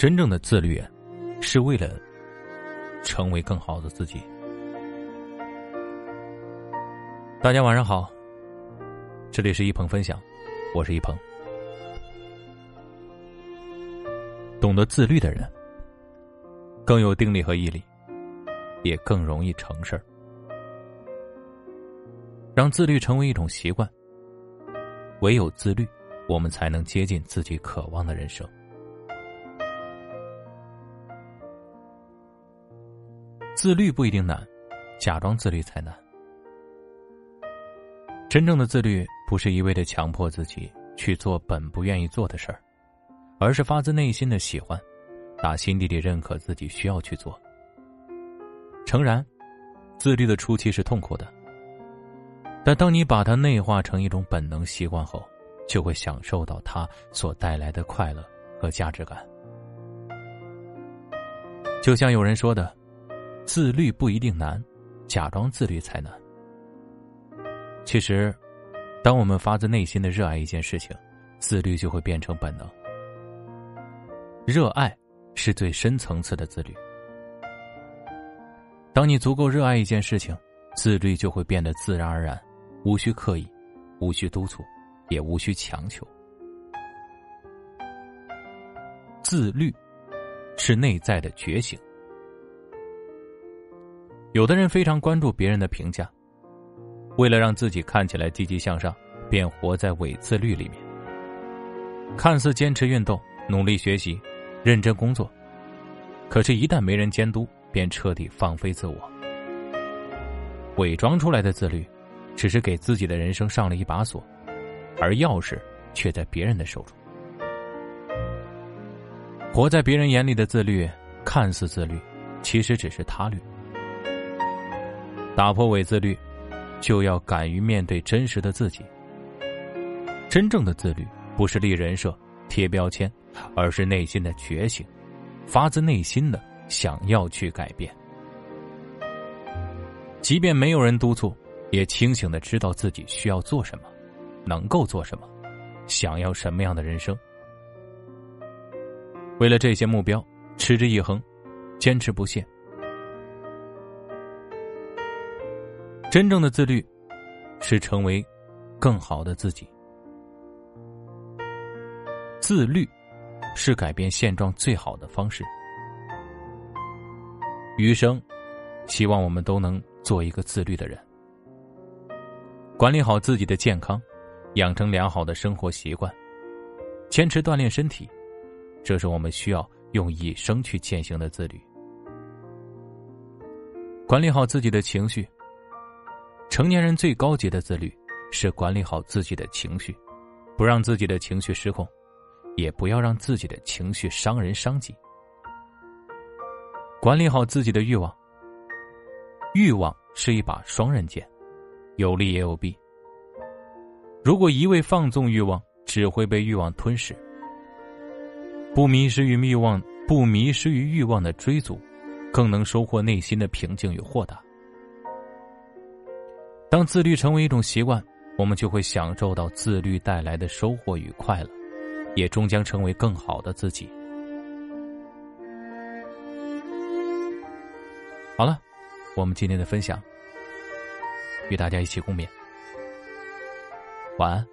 真正的自律，是为了成为更好的自己。大家晚上好，这里是一鹏分享，我是一鹏。懂得自律的人，更有定力和毅力，也更容易成事儿。让自律成为一种习惯，唯有自律，我们才能接近自己渴望的人生。自律不一定难，假装自律才难。真正的自律，不是一味的强迫自己去做本不愿意做的事儿，而是发自内心的喜欢，打心底里认可自己需要去做。诚然，自律的初期是痛苦的。但当你把它内化成一种本能习惯后，就会享受到它所带来的快乐和价值感。就像有人说的：“自律不一定难，假装自律才难。”其实，当我们发自内心的热爱一件事情，自律就会变成本能。热爱是最深层次的自律。当你足够热爱一件事情，自律就会变得自然而然。无需刻意，无需督促，也无需强求。自律是内在的觉醒。有的人非常关注别人的评价，为了让自己看起来积极向上，便活在伪自律里面。看似坚持运动、努力学习、认真工作，可是，一旦没人监督，便彻底放飞自我。伪装出来的自律。只是给自己的人生上了一把锁，而钥匙却在别人的手中。活在别人眼里的自律，看似自律，其实只是他律。打破伪自律，就要敢于面对真实的自己。真正的自律，不是立人设、贴标签，而是内心的觉醒，发自内心的想要去改变，即便没有人督促。也清醒的知道自己需要做什么，能够做什么，想要什么样的人生。为了这些目标，持之以恒，坚持不懈。真正的自律，是成为更好的自己。自律，是改变现状最好的方式。余生，希望我们都能做一个自律的人。管理好自己的健康，养成良好的生活习惯，坚持锻炼身体，这是我们需要用一生去践行的自律。管理好自己的情绪，成年人最高级的自律是管理好自己的情绪，不让自己的情绪失控，也不要让自己的情绪伤人伤己。管理好自己的欲望，欲望是一把双刃剑。有利也有弊。如果一味放纵欲望，只会被欲望吞噬。不迷失于欲望，不迷失于欲望的追逐，更能收获内心的平静与豁达。当自律成为一种习惯，我们就会享受到自律带来的收获与快乐，也终将成为更好的自己。好了，我们今天的分享。与大家一起共勉，晚安。